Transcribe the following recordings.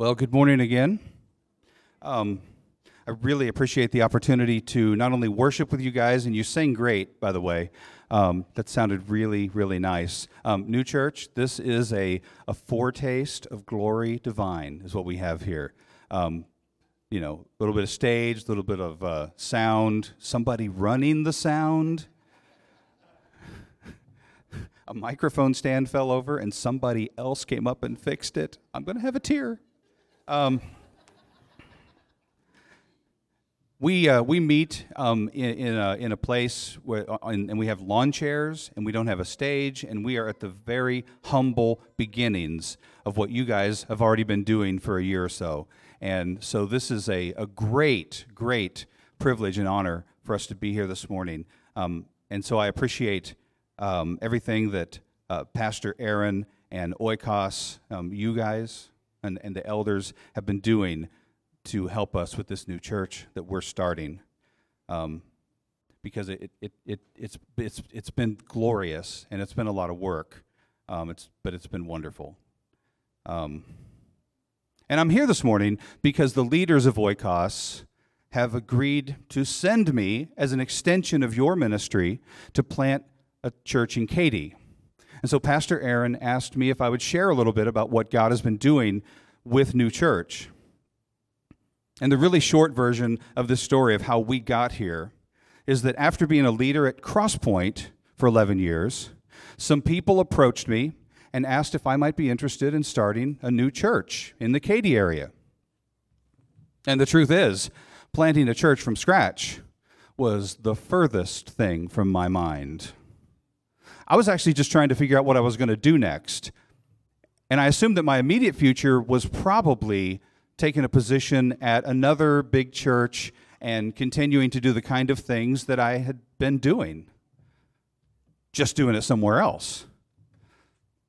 Well, good morning again. Um, I really appreciate the opportunity to not only worship with you guys, and you sing great, by the way. Um, that sounded really, really nice. Um, NewChurch, this is a, a foretaste of glory divine, is what we have here. Um, you know, a little bit of stage, a little bit of uh, sound, somebody running the sound. a microphone stand fell over, and somebody else came up and fixed it. I'm going to have a tear. Um, we, uh, we meet um, in, in, a, in a place where, uh, and, and we have lawn chairs and we don't have a stage, and we are at the very humble beginnings of what you guys have already been doing for a year or so. And so this is a, a great, great privilege and honor for us to be here this morning. Um, and so I appreciate um, everything that uh, Pastor Aaron and Oikos, um, you guys, and, and the elders have been doing to help us with this new church that we're starting. Um, because it, it, it, it's, it's, it's been glorious and it's been a lot of work, um, it's, but it's been wonderful. Um, and I'm here this morning because the leaders of Oikos have agreed to send me as an extension of your ministry to plant a church in Katy. And so Pastor Aaron asked me if I would share a little bit about what God has been doing with NewChurch. And the really short version of this story of how we got here is that after being a leader at Crosspoint for 11 years, some people approached me and asked if I might be interested in starting a new church in the Katy area. And the truth is, planting a church from scratch was the furthest thing from my mind. I was actually just trying to figure out what I was going to do next. And I assumed that my immediate future was probably taking a position at another big church and continuing to do the kind of things that I had been doing, just doing it somewhere else.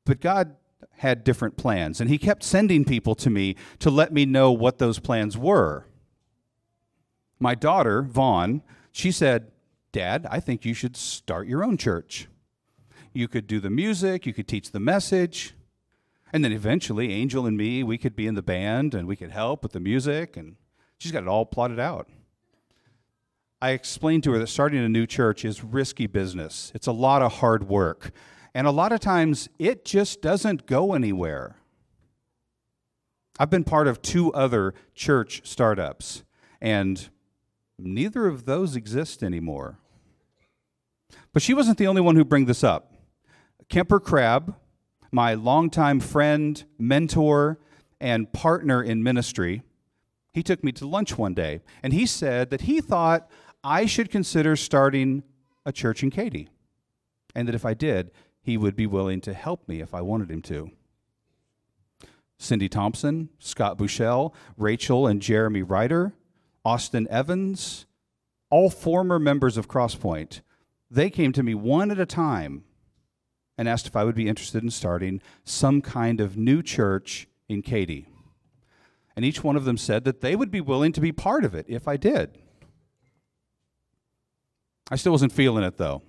But God had different plans, and He kept sending people to me to let me know what those plans were. My daughter, Vaughn, she said, Dad, I think you should start your own church. You could do the music, you could teach the message. And then eventually, Angel and me, we could be in the band and we could help with the music. And she's got it all plotted out. I explained to her that starting a new church is risky business, it's a lot of hard work. And a lot of times, it just doesn't go anywhere. I've been part of two other church startups, and neither of those exist anymore. But she wasn't the only one who bring this up. Kemper Crabb, my longtime friend, mentor, and partner in ministry, he took me to lunch one day and he said that he thought I should consider starting a church in Katy. And that if I did, he would be willing to help me if I wanted him to. Cindy Thompson, Scott Bushell, Rachel and Jeremy Ryder, Austin Evans, all former members of Crosspoint, they came to me one at a time and asked if I would be interested in starting some kind of new church in Katy. And each one of them said that they would be willing to be part of it if I did. I still wasn't feeling it though.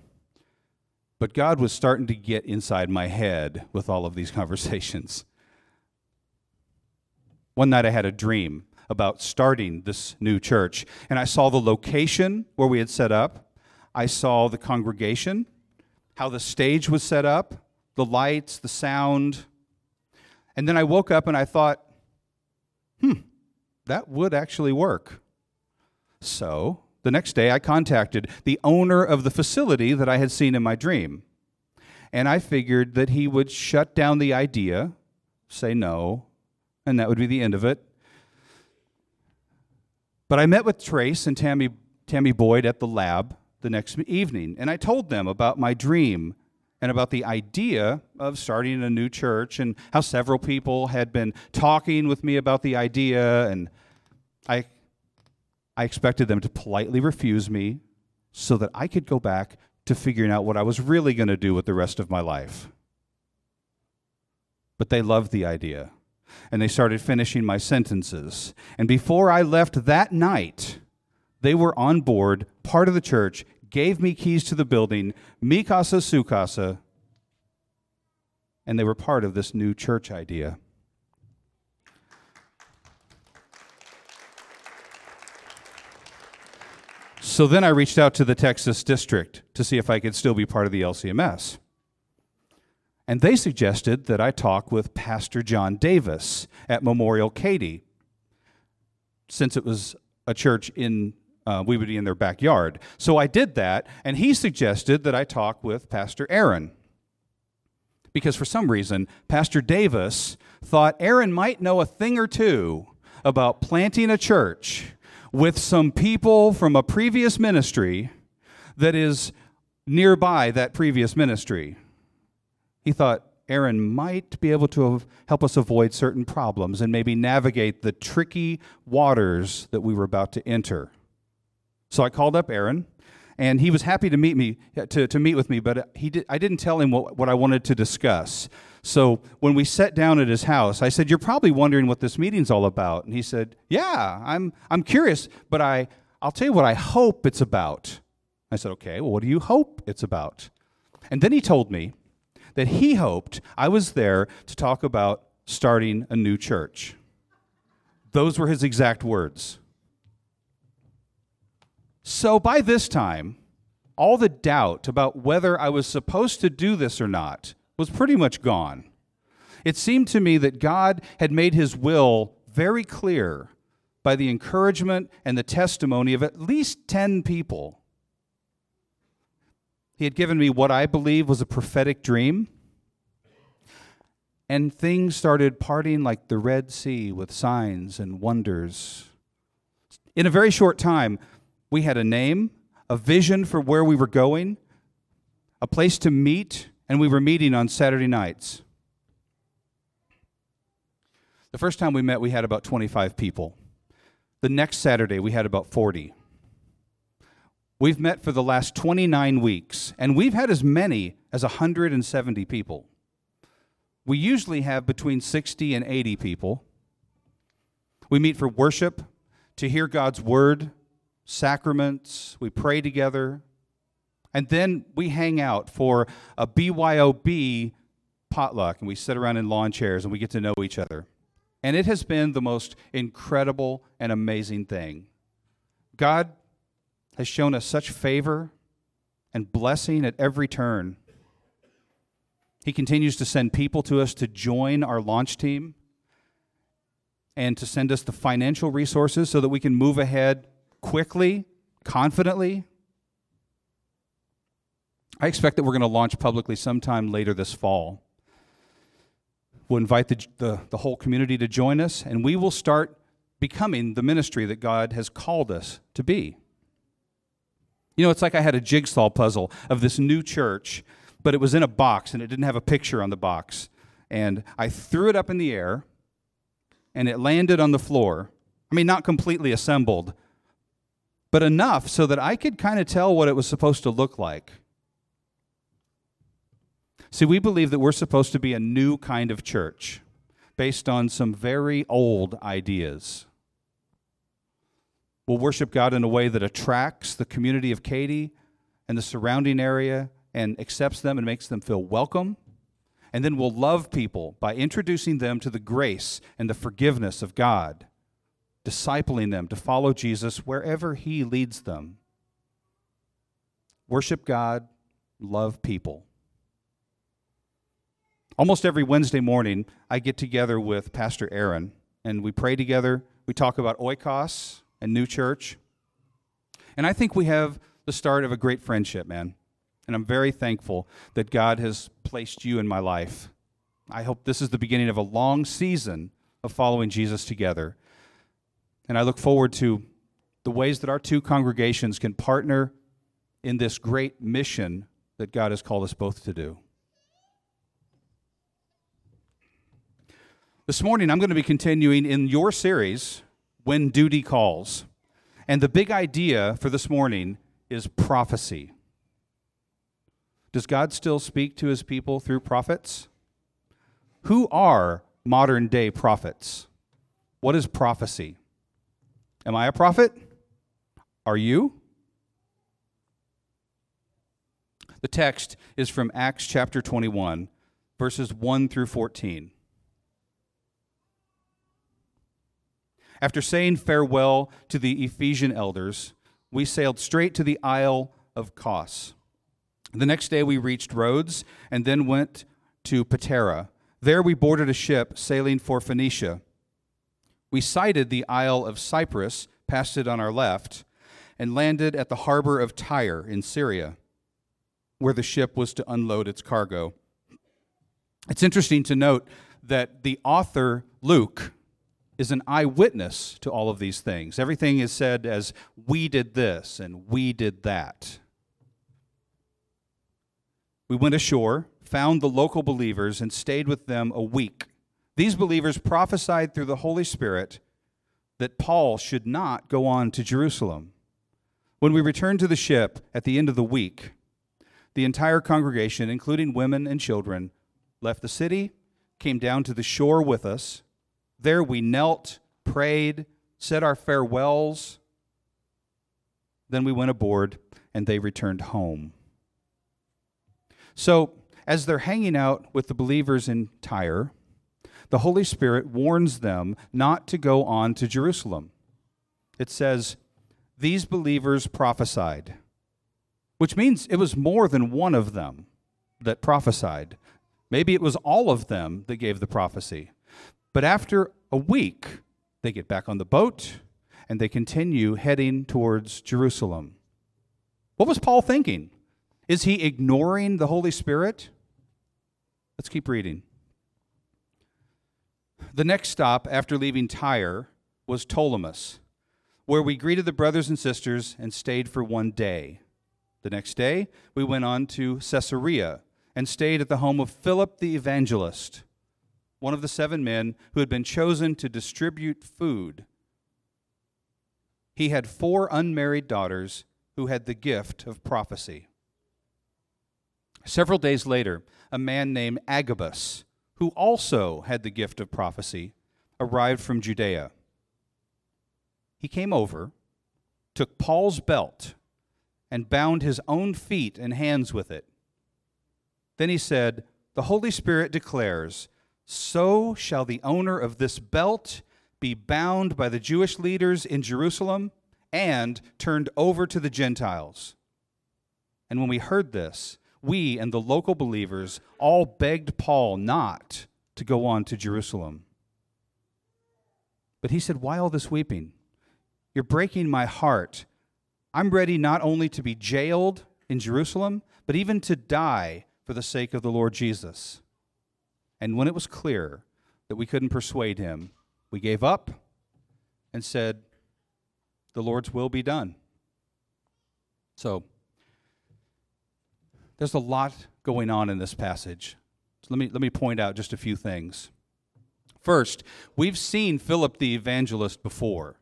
But God was starting to get inside my head with all of these conversations. One night I had a dream about starting this new church, and I saw the location where we had set up. I saw the congregation how the stage was set up, the lights, the sound. And then I woke up and I thought, hmm, that would actually work. So the next day I contacted the owner of the facility that I had seen in my dream. And I figured that he would shut down the idea, say no, and that would be the end of it. But I met with Trace and Tammy, Tammy Boyd at the lab, the next evening. And I told them about my dream and about the idea of starting a new church and how several people had been talking with me about the idea. And I, I expected them to politely refuse me so that I could go back to figuring out what I was really going to do with the rest of my life. But they loved the idea and they started finishing my sentences. And before I left that night, they were on board, part of the church, gave me keys to the building, mikasa sukasa, and they were part of this new church idea. So then I reached out to the Texas district to see if I could still be part of the LCMS. And they suggested that I talk with Pastor John Davis at Memorial Katy, since it was a church in uh, we would be in their backyard. So I did that, and he suggested that I talk with Pastor Aaron. Because for some reason, Pastor Davis thought Aaron might know a thing or two about planting a church with some people from a previous ministry that is nearby that previous ministry. He thought Aaron might be able to help us avoid certain problems and maybe navigate the tricky waters that we were about to enter. So I called up Aaron, and he was happy to meet me to, to meet with me, but he did, I didn't tell him what, what I wanted to discuss. So when we sat down at his house, I said, You're probably wondering what this meeting's all about. And he said, Yeah, I'm, I'm curious, but I, I'll tell you what I hope it's about. I said, Okay, well, what do you hope it's about? And then he told me that he hoped I was there to talk about starting a new church. Those were his exact words. So by this time, all the doubt about whether I was supposed to do this or not was pretty much gone. It seemed to me that God had made his will very clear by the encouragement and the testimony of at least 10 people. He had given me what I believe was a prophetic dream. And things started parting like the Red Sea with signs and wonders. In a very short time, we had a name, a vision for where we were going, a place to meet, and we were meeting on Saturday nights. The first time we met, we had about 25 people. The next Saturday, we had about 40. We've met for the last 29 weeks, and we've had as many as 170 people. We usually have between 60 and 80 people. We meet for worship, to hear God's word, sacraments, we pray together, and then we hang out for a BYOB potluck and we sit around in lawn chairs and we get to know each other. And it has been the most incredible and amazing thing. God has shown us such favor and blessing at every turn. He continues to send people to us to join our launch team and to send us the financial resources so that we can move ahead quickly, confidently, I expect that we're going to launch publicly sometime later this fall. We'll invite the, the, the, whole community to join us, and we will start becoming the ministry that God has called us to be. You know, it's like I had a jigsaw puzzle of this new church, but it was in a box and it didn't have a picture on the box. And I threw it up in the air, and it landed on the floor. I mean, not completely assembled, but enough so that I could kind of tell what it was supposed to look like. See, we believe that we're supposed to be a new kind of church based on some very old ideas. We'll worship God in a way that attracts the community of Katy and the surrounding area and accepts them and makes them feel welcome. And then we'll love people by introducing them to the grace and the forgiveness of God, discipling them to follow Jesus wherever He leads them. Worship God, love people. Almost every Wednesday morning, I get together with Pastor Aaron and we pray together. We talk about oikos and NewChurch. And I think we have the start of a great friendship, man. And I'm very thankful that God has placed you in my life. I hope this is the beginning of a long season of following Jesus together. And I look forward to the ways that our two congregations can partner in this great mission that God has called us both to do. This morning, I'm going to be continuing in your series, When Duty Calls. And the big idea for this morning is prophecy. Does God still speak to his people through prophets? Who are modern day prophets? What is prophecy? Am I a prophet? Are you? The text is from Acts chapter 21, verses 1 through 14. After saying farewell to the Ephesian elders, we sailed straight to the Isle of Kos. The next day we reached Rhodes and then went to Patara. There we boarded a ship sailing for Phoenicia. We sighted the Isle of Cyprus, passed it on our left, and landed at the harbor of Tyre in Syria, where the ship was to unload its cargo. It's interesting to note that the author, Luke, is an eyewitness to all of these things. Everything is said as we did this and we did that. We went ashore, found the local believers, and stayed with them a week. These believers prophesied through the Holy Spirit that Paul should not go on to Jerusalem. When we returned to the ship at the end of the week, the entire congregation, including women and children, left the city, came down to the shore with us there we knelt, prayed, said our farewells. Then we went aboard and they returned home. So, as they're hanging out with the believers in Tyre, the Holy Spirit warns them not to go on to Jerusalem. It says, These believers prophesied, which means it was more than one of them that prophesied. Maybe it was all of them that gave the prophecy. But after a week, they get back on the boat and they continue heading towards Jerusalem. What was Paul thinking? Is he ignoring the Holy Spirit? Let's keep reading. The next stop after leaving Tyre was Ptolemais, where we greeted the brothers and sisters and stayed for one day. The next day, we went on to Caesarea and stayed at the home of Philip the evangelist one of the seven men who had been chosen to distribute food. He had four unmarried daughters who had the gift of prophecy. Several days later, a man named Agabus, who also had the gift of prophecy, arrived from Judea. He came over, took Paul's belt, and bound his own feet and hands with it. Then he said, The Holy Spirit declares so shall the owner of this belt be bound by the Jewish leaders in Jerusalem and turned over to the Gentiles. And when we heard this, we and the local believers all begged Paul not to go on to Jerusalem. But he said, Why all this weeping? You're breaking my heart. I'm ready not only to be jailed in Jerusalem, but even to die for the sake of the Lord Jesus. And when it was clear that we couldn't persuade him, we gave up and said, The Lord's will be done. So, there's a lot going on in this passage. So let me, let me point out just a few things. First, we've seen Philip the evangelist before.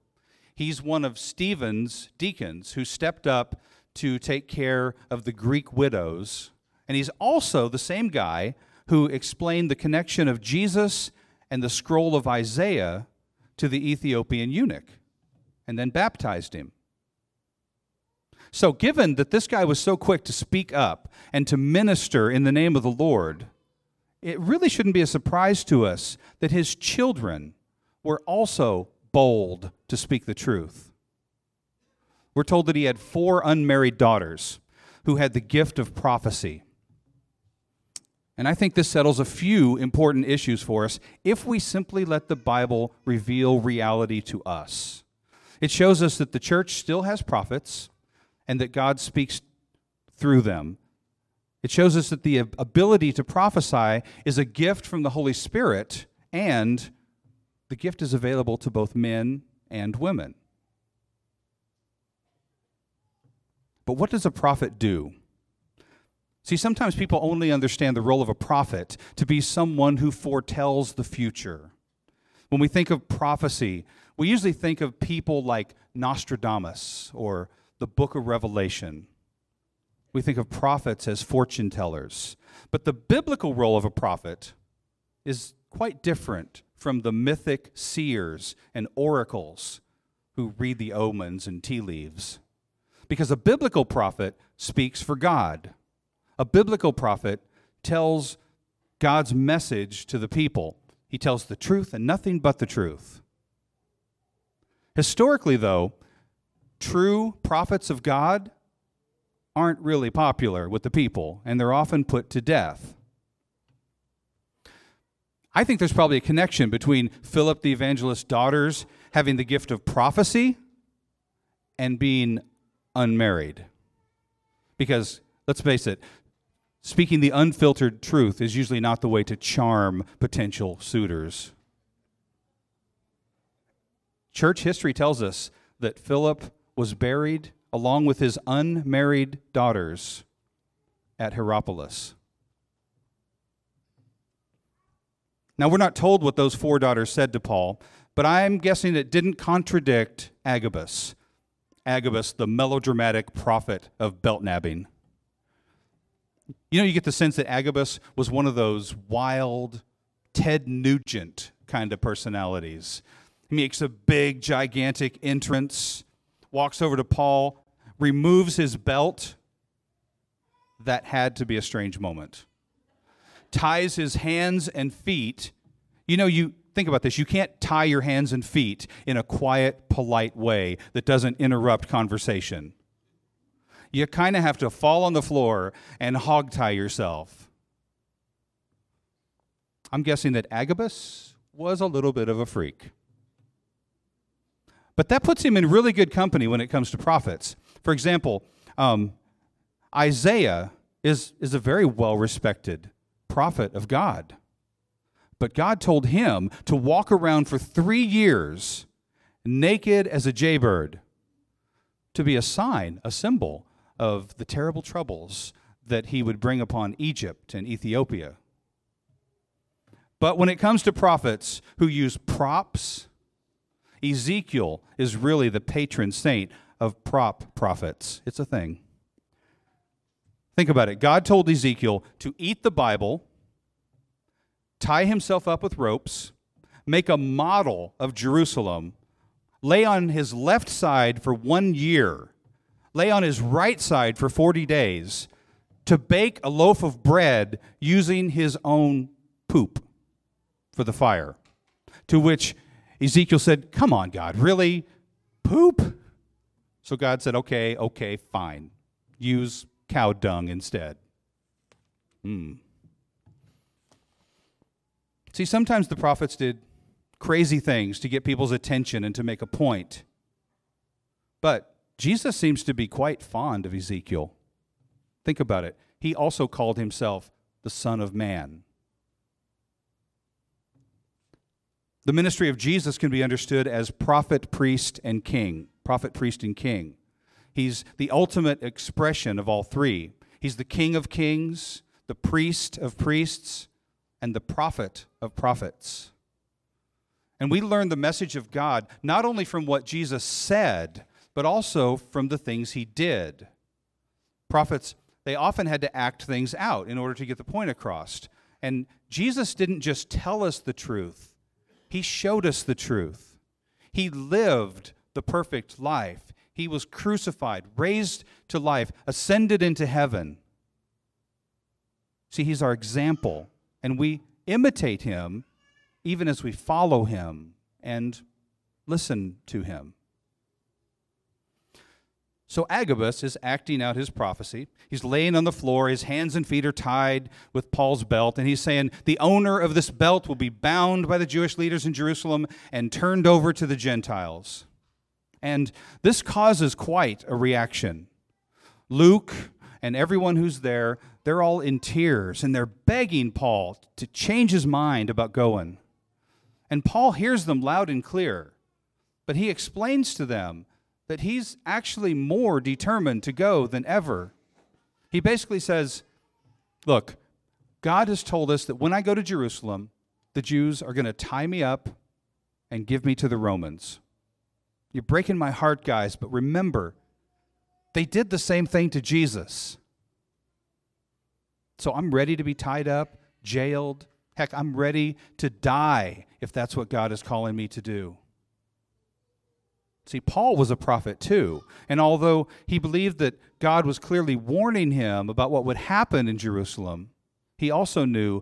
He's one of Stephen's deacons who stepped up to take care of the Greek widows. And he's also the same guy who explained the connection of Jesus and the scroll of Isaiah to the Ethiopian eunuch and then baptized him. So, given that this guy was so quick to speak up and to minister in the name of the Lord, it really shouldn't be a surprise to us that his children were also bold to speak the truth. We're told that he had four unmarried daughters who had the gift of prophecy. And I think this settles a few important issues for us if we simply let the Bible reveal reality to us. It shows us that the church still has prophets and that God speaks through them. It shows us that the ability to prophesy is a gift from the Holy Spirit, and the gift is available to both men and women. But what does a prophet do? See, sometimes people only understand the role of a prophet to be someone who foretells the future. When we think of prophecy, we usually think of people like Nostradamus or the book of Revelation. We think of prophets as fortune tellers. But the biblical role of a prophet is quite different from the mythic seers and oracles who read the omens and tea leaves. Because a biblical prophet speaks for God. A biblical prophet tells God's message to the people. He tells the truth and nothing but the truth. Historically, though, true prophets of God aren't really popular with the people, and they're often put to death. I think there's probably a connection between Philip the evangelist's daughters having the gift of prophecy and being unmarried. Because, let's face it, speaking the unfiltered truth is usually not the way to charm potential suitors. Church history tells us that Philip was buried along with his unmarried daughters at Hierapolis. Now, we're not told what those four daughters said to Paul, but I'm guessing it didn't contradict Agabus. Agabus, the melodramatic prophet of belt nabbing. You know, you get the sense that Agabus was one of those wild, Ted Nugent kind of personalities. He makes a big, gigantic entrance, walks over to Paul, removes his belt. That had to be a strange moment ties his hands and feet. You know, you think about this. You can't tie your hands and feet in a quiet, polite way that doesn't interrupt conversation. You kind of have to fall on the floor and hog tie yourself. I'm guessing that Agabus was a little bit of a freak. But that puts him in really good company when it comes to prophets. For example, um, Isaiah is, is a very well respected prophet of God. But God told him to walk around for three years naked as a jaybird to be a sign, a symbol of the terrible troubles that he would bring upon Egypt and Ethiopia. But when it comes to prophets who use props, Ezekiel is really the patron saint of prop prophets. It's a thing. Think about it. God told Ezekiel to eat the Bible, tie himself up with ropes, make a model of Jerusalem, lay on his left side for one year, lay on his right side for 40 days, to bake a loaf of bread using his own poop for the fire. To which Ezekiel said, Come on, God, really? Poop? So God said, Okay, okay, fine. Use cow dung instead. Hmm. See, sometimes the prophets did crazy things to get people's attention and to make a point. But Jesus seems to be quite fond of Ezekiel. Think about it. He also called himself the Son of Man. The ministry of Jesus can be understood as prophet, priest, and king. Prophet, priest, and king. He's the ultimate expression of all three. He's the King of kings, the priest of priests, and the prophet of prophets. And we learn the message of God not only from what Jesus said, but also from the things he did. Prophets, they often had to act things out in order to get the point across. And Jesus didn't just tell us the truth, he showed us the truth. He lived the perfect life. He was crucified, raised to life, ascended into heaven. See, he's our example, and we imitate him even as we follow him and listen to him. So Agabus is acting out his prophecy. He's laying on the floor, his hands and feet are tied with Paul's belt, and he's saying, The owner of this belt will be bound by the Jewish leaders in Jerusalem and turned over to the Gentiles. And this causes quite a reaction. Luke and everyone who's there, they're all in tears and they're begging Paul to change his mind about going. And Paul hears them loud and clear, but he explains to them that he's actually more determined to go than ever. He basically says, Look, God has told us that when I go to Jerusalem, the Jews are going to tie me up and give me to the Romans. You're breaking my heart, guys, but remember, they did the same thing to Jesus. So I'm ready to be tied up, jailed. Heck, I'm ready to die if that's what God is calling me to do. See, Paul was a prophet too. And although he believed that God was clearly warning him about what would happen in Jerusalem, he also knew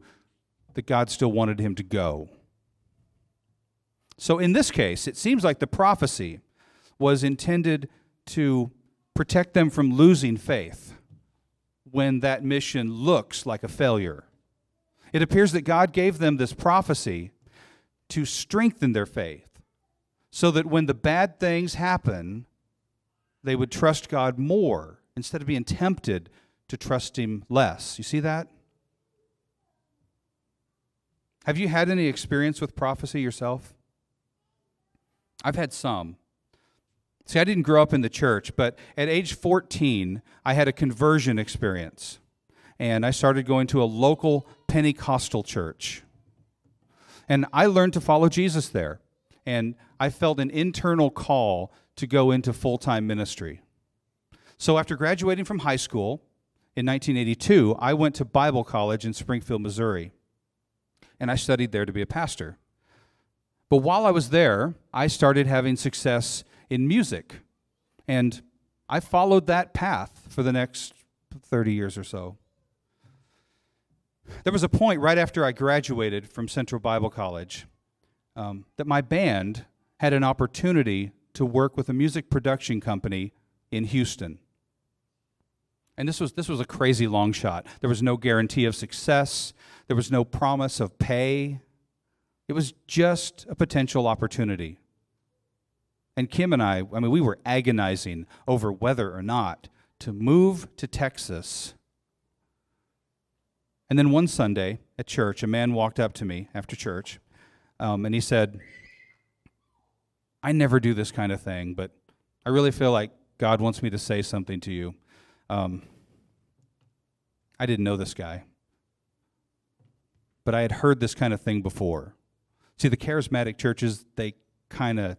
that God still wanted him to go. So in this case, it seems like the prophecy was intended to protect them from losing faith when that mission looks like a failure. It appears that God gave them this prophecy to strengthen their faith so that when the bad things happen, they would trust God more instead of being tempted to trust Him less. You see that? Have you had any experience with prophecy yourself? I've had some. See, I didn't grow up in the church, but at age 14, I had a conversion experience. And I started going to a local Pentecostal church. And I learned to follow Jesus there. And I felt an internal call to go into full time ministry. So after graduating from high school in 1982, I went to Bible college in Springfield, Missouri. And I studied there to be a pastor. But while I was there, I started having success in music. And I followed that path for the next 30 years or so. There was a point right after I graduated from Central Bible College um, that my band had an opportunity to work with a music production company in Houston. And this was, this was a crazy long shot. There was no guarantee of success, there was no promise of pay. It was just a potential opportunity. And Kim and I, I mean, we were agonizing over whether or not to move to Texas. And then one Sunday at church, a man walked up to me after church um, and he said, I never do this kind of thing, but I really feel like God wants me to say something to you. Um, I didn't know this guy, but I had heard this kind of thing before. See, the charismatic churches, they kind of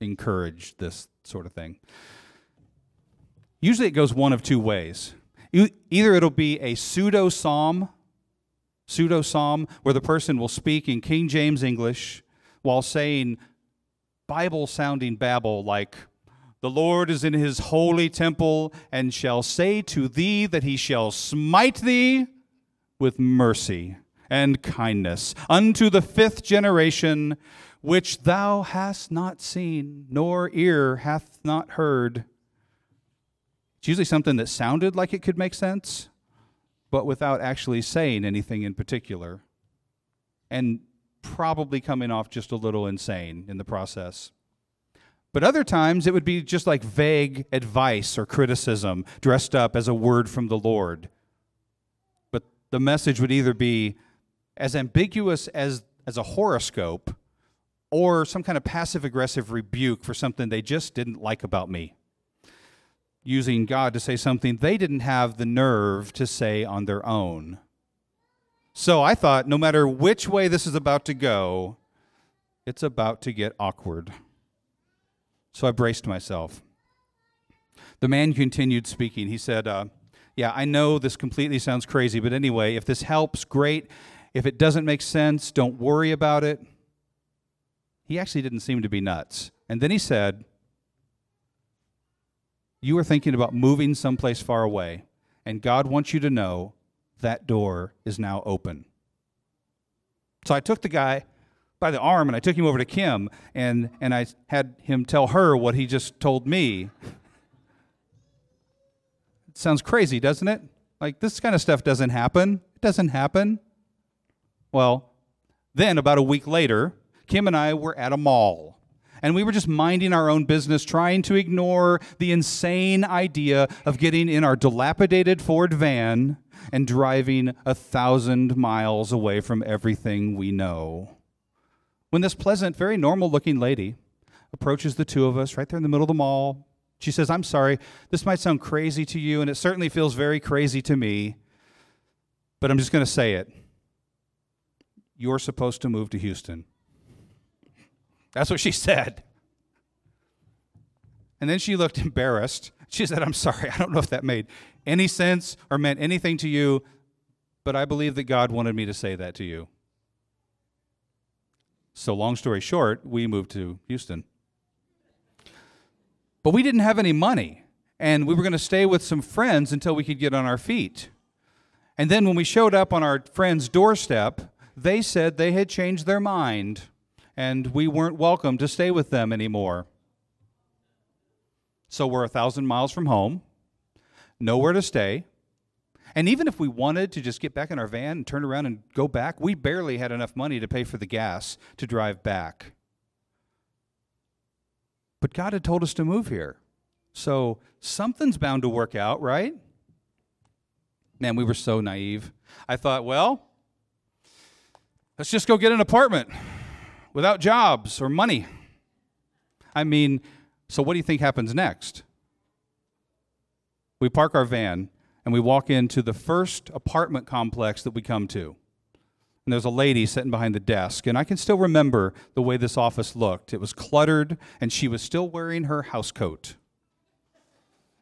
encourage this sort of thing. Usually it goes one of two ways. Either it'll be a pseudo psalm, pseudo psalm, where the person will speak in King James English while saying Bible sounding babble like, The Lord is in his holy temple and shall say to thee that he shall smite thee with mercy and kindness unto the fifth generation which thou hast not seen, nor ear hath not heard. It's usually something that sounded like it could make sense, but without actually saying anything in particular, and probably coming off just a little insane in the process. But other times it would be just like vague advice or criticism dressed up as a word from the Lord. But the message would either be as ambiguous as, as a horoscope or some kind of passive aggressive rebuke for something they just didn't like about me. Using God to say something they didn't have the nerve to say on their own. So I thought no matter which way this is about to go, it's about to get awkward. So I braced myself. The man continued speaking. He said, uh, Yeah, I know this completely sounds crazy, but anyway, if this helps, great. If it doesn't make sense, don't worry about it he actually didn't seem to be nuts. And then he said, You are thinking about moving someplace far away, and God wants you to know that door is now open. So I took the guy by the arm and I took him over to Kim, and, and I had him tell her what he just told me. It sounds crazy, doesn't it? Like, this kind of stuff doesn't happen. It doesn't happen. Well, then about a week later, Kim and I were at a mall. And we were just minding our own business, trying to ignore the insane idea of getting in our dilapidated Ford van and driving a thousand miles away from everything we know. When this pleasant, very normal looking lady approaches the two of us right there in the middle of the mall, she says, I'm sorry, this might sound crazy to you, and it certainly feels very crazy to me, but I'm just going to say it. You're supposed to move to Houston. That's what she said. And then she looked embarrassed. She said, I'm sorry, I don't know if that made any sense or meant anything to you, but I believe that God wanted me to say that to you. So, long story short, we moved to Houston. But we didn't have any money, and we were going to stay with some friends until we could get on our feet. And then when we showed up on our friend's doorstep, they said they had changed their mind and we weren't welcome to stay with them anymore. So we're a thousand miles from home, nowhere to stay. And even if we wanted to just get back in our van and turn around and go back, we barely had enough money to pay for the gas to drive back. But God had told us to move here. So something's bound to work out, right? Man, we were so naive. I thought, well, let's just go get an apartment without jobs or money. I mean, so what do you think happens next? We park our van and we walk into the first apartment complex that we come to. And there's a lady sitting behind the desk, and I can still remember the way this office looked. It was cluttered, and she was still wearing her house coat.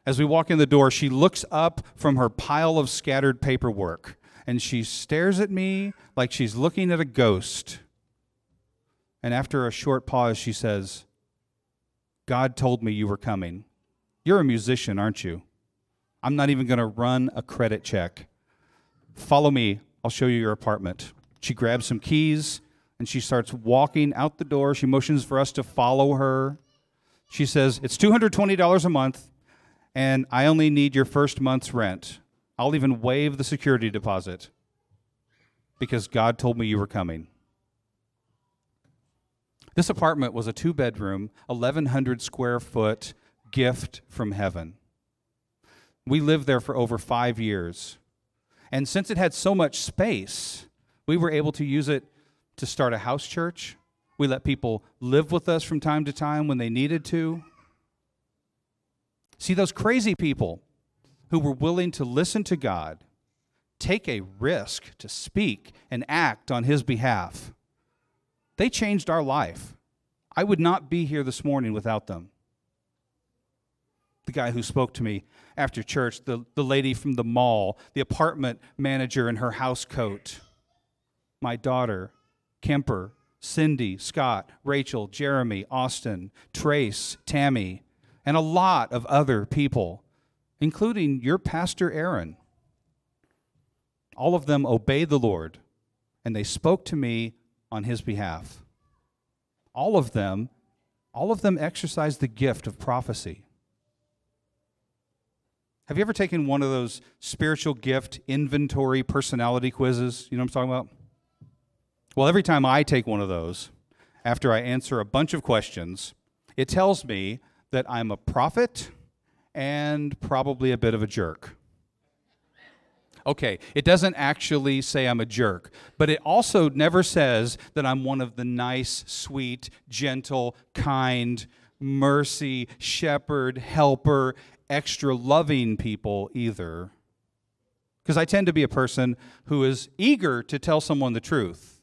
As we walk in the door, she looks up from her pile of scattered paperwork and she stares at me like she's looking at a ghost. And after a short pause, she says, God told me you were coming. You're a musician, aren't you? I'm not even going to run a credit check. Follow me. I'll show you your apartment. She grabs some keys and she starts walking out the door. She motions for us to follow her. She says, It's $220 a month and I only need your first month's rent. I'll even waive the security deposit because God told me you were coming. This apartment was a two bedroom, 1,100 square foot gift from heaven. We lived there for over five years. And since it had so much space, we were able to use it to start a house church. We let people live with us from time to time when they needed to. See, those crazy people who were willing to listen to God, take a risk to speak and act on His behalf, they changed our life. I would not be here this morning without them. The guy who spoke to me after church, the, the lady from the mall, the apartment manager in her house coat, my daughter, Kemper, Cindy, Scott, Rachel, Jeremy, Austin, Trace, Tammy, and a lot of other people, including your pastor Aaron. All of them obeyed the Lord, and they spoke to me on his behalf. All of them, all of them exercise the gift of prophecy. Have you ever taken one of those spiritual gift inventory personality quizzes? You know what I'm talking about? Well, every time I take one of those, after I answer a bunch of questions, it tells me that I'm a prophet and probably a bit of a jerk. Okay, it doesn't actually say I'm a jerk, but it also never says that I'm one of the nice, sweet, gentle, kind, mercy, shepherd, helper, extra loving people either. Because I tend to be a person who is eager to tell someone the truth,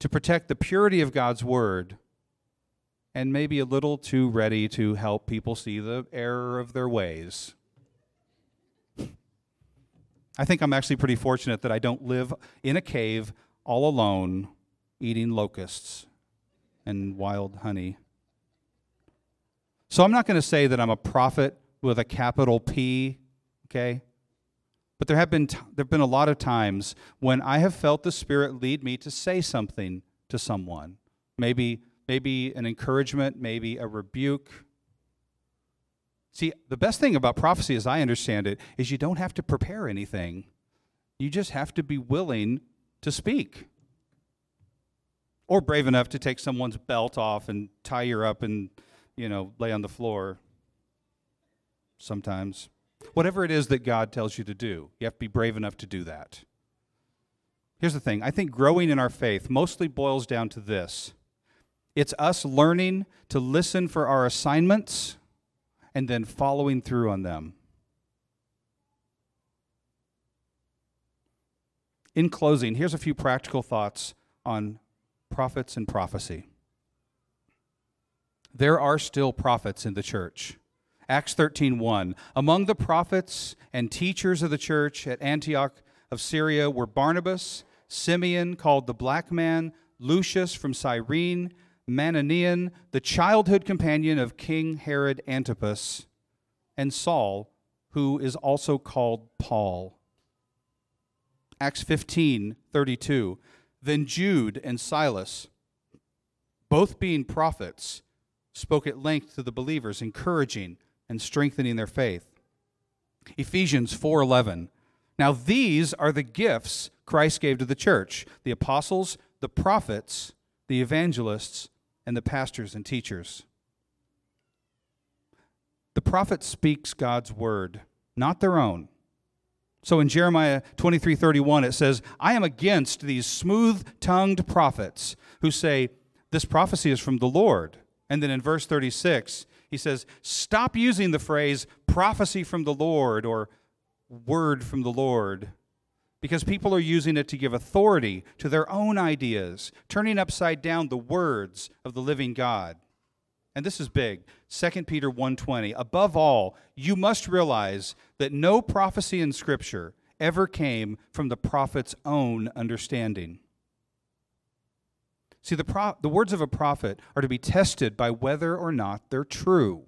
to protect the purity of God's word, and maybe a little too ready to help people see the error of their ways. I think I'm actually pretty fortunate that I don't live in a cave all alone eating locusts and wild honey. So I'm not going to say that I'm a prophet with a capital P, okay? But there have been t- there've been a lot of times when I have felt the spirit lead me to say something to someone. Maybe maybe an encouragement, maybe a rebuke. See, the best thing about prophecy, as I understand it, is you don't have to prepare anything. You just have to be willing to speak. Or brave enough to take someone's belt off and tie her up and, you know, lay on the floor sometimes. Whatever it is that God tells you to do, you have to be brave enough to do that. Here's the thing I think growing in our faith mostly boils down to this it's us learning to listen for our assignments and then following through on them. In closing, here's a few practical thoughts on prophets and prophecy. There are still prophets in the church. Acts 13:1 Among the prophets and teachers of the church at Antioch of Syria were Barnabas, Simeon called the black man, Lucius from Cyrene, Manaen, the childhood companion of King Herod Antipas, and Saul, who is also called Paul. Acts 15 32. Then Jude and Silas, both being prophets, spoke at length to the believers, encouraging, and strengthening their faith. Ephesians 4:11. Now these are the gifts Christ gave to the church: the apostles, the prophets, the evangelists, and the pastors and teachers. The prophet speaks God's word, not their own. So in Jeremiah 23:31 it says, "I am against these smooth-tongued prophets who say this prophecy is from the Lord." And then in verse 36, he says, "Stop using the phrase prophecy from the Lord or word from the Lord." Because people are using it to give authority to their own ideas, turning upside down the words of the living God. And this is big. 2 peter 1.20 above all you must realize that no prophecy in scripture ever came from the prophet's own understanding. See the, pro- the words of a prophet are to be tested by whether or not they're true.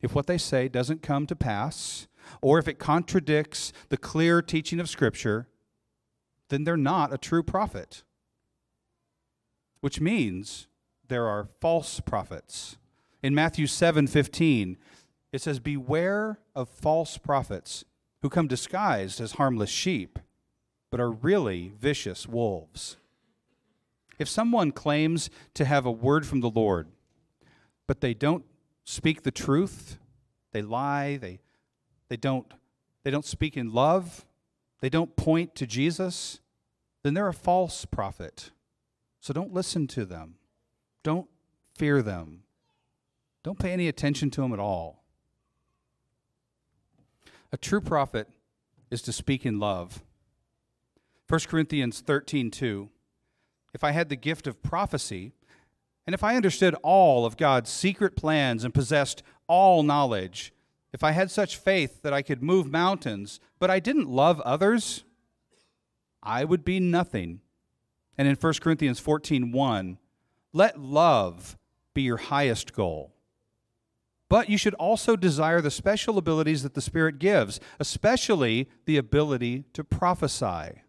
If what they say doesn't come to pass or if it contradicts the clear teaching of scripture then they're not a true prophet which means there are false prophets. In Matthew 7 15, it says, Beware of false prophets who come disguised as harmless sheep, but are really vicious wolves. If someone claims to have a word from the Lord, but they don't speak the truth, they lie, they, they, don't, they don't speak in love, they don't point to Jesus, then they're a false prophet. So don't listen to them. Don't fear them. Don't pay any attention to them at all. A true prophet is to speak in love. 1 Corinthians 13 2. If I had the gift of prophecy, and if I understood all of God's secret plans and possessed all knowledge, if I had such faith that I could move mountains, but I didn't love others, I would be nothing. And in 1 Corinthians 14 1, let love be your highest goal. But you should also desire the special abilities that the Spirit gives, especially the ability to prophesy.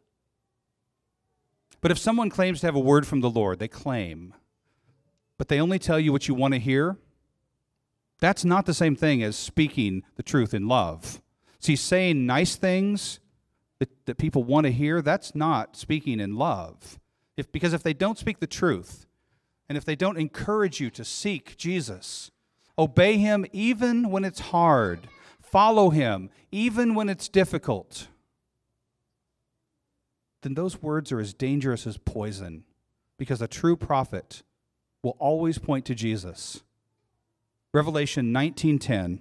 But if someone claims to have a word from the Lord, they claim, but they only tell you what you want to hear, that's not the same thing as speaking the truth in love. See, saying nice things that, that people want to hear, that's not speaking in love. If, because if they don't speak the truth, and if they don't encourage you to seek Jesus, obey him even when it's hard, follow him even when it's difficult, then those words are as dangerous as poison because a true prophet will always point to Jesus. Revelation 19:10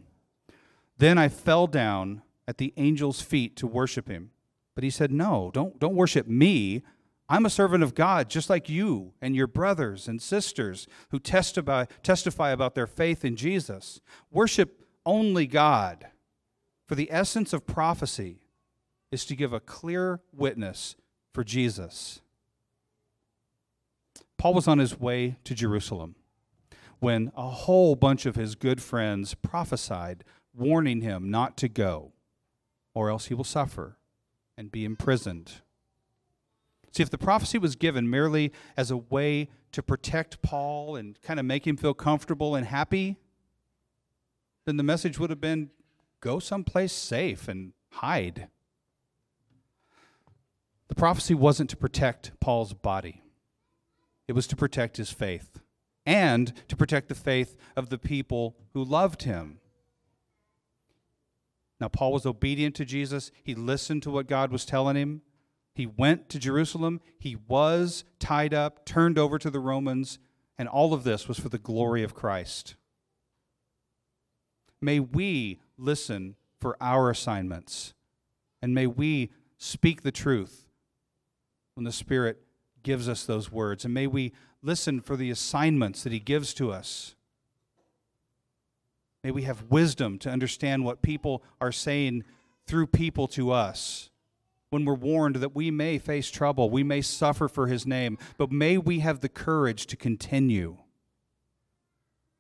Then I fell down at the angel's feet to worship him. But he said, "No, don't don't worship me. I'm a servant of God, just like you and your brothers and sisters who testify, testify about their faith in Jesus. Worship only God. For the essence of prophecy is to give a clear witness for Jesus. Paul was on his way to Jerusalem when a whole bunch of his good friends prophesied, warning him not to go, or else he will suffer and be imprisoned. See, if the prophecy was given merely as a way to protect Paul and kind of make him feel comfortable and happy, then the message would have been go someplace safe and hide. The prophecy wasn't to protect Paul's body, it was to protect his faith and to protect the faith of the people who loved him. Now, Paul was obedient to Jesus. He listened to what God was telling him. He went to Jerusalem. He was tied up, turned over to the Romans, and all of this was for the glory of Christ. May we listen for our assignments, and may we speak the truth when the Spirit gives us those words, and may we listen for the assignments that He gives to us. May we have wisdom to understand what people are saying through people to us when we're warned that we may face trouble, we may suffer for his name, but may we have the courage to continue.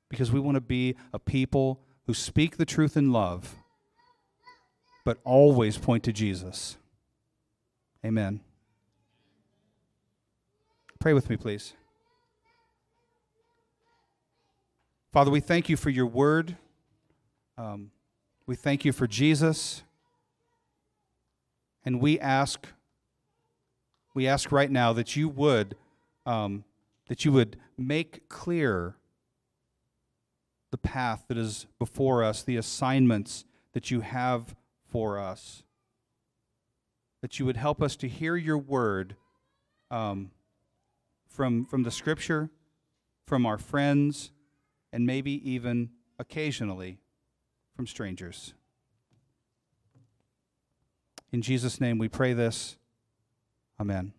Because we want to be a people who speak the truth in love, but always point to Jesus. Amen. Pray with me, please. Father, we thank you for your word. Um, we thank you for Jesus. And we ask, we ask right now that you would, um, that you would make clear the path that is before us, the assignments that you have for us. That you would help us to hear your word um, from, from the scripture, from our friends, and maybe even occasionally from strangers. In Jesus' name we pray this. Amen.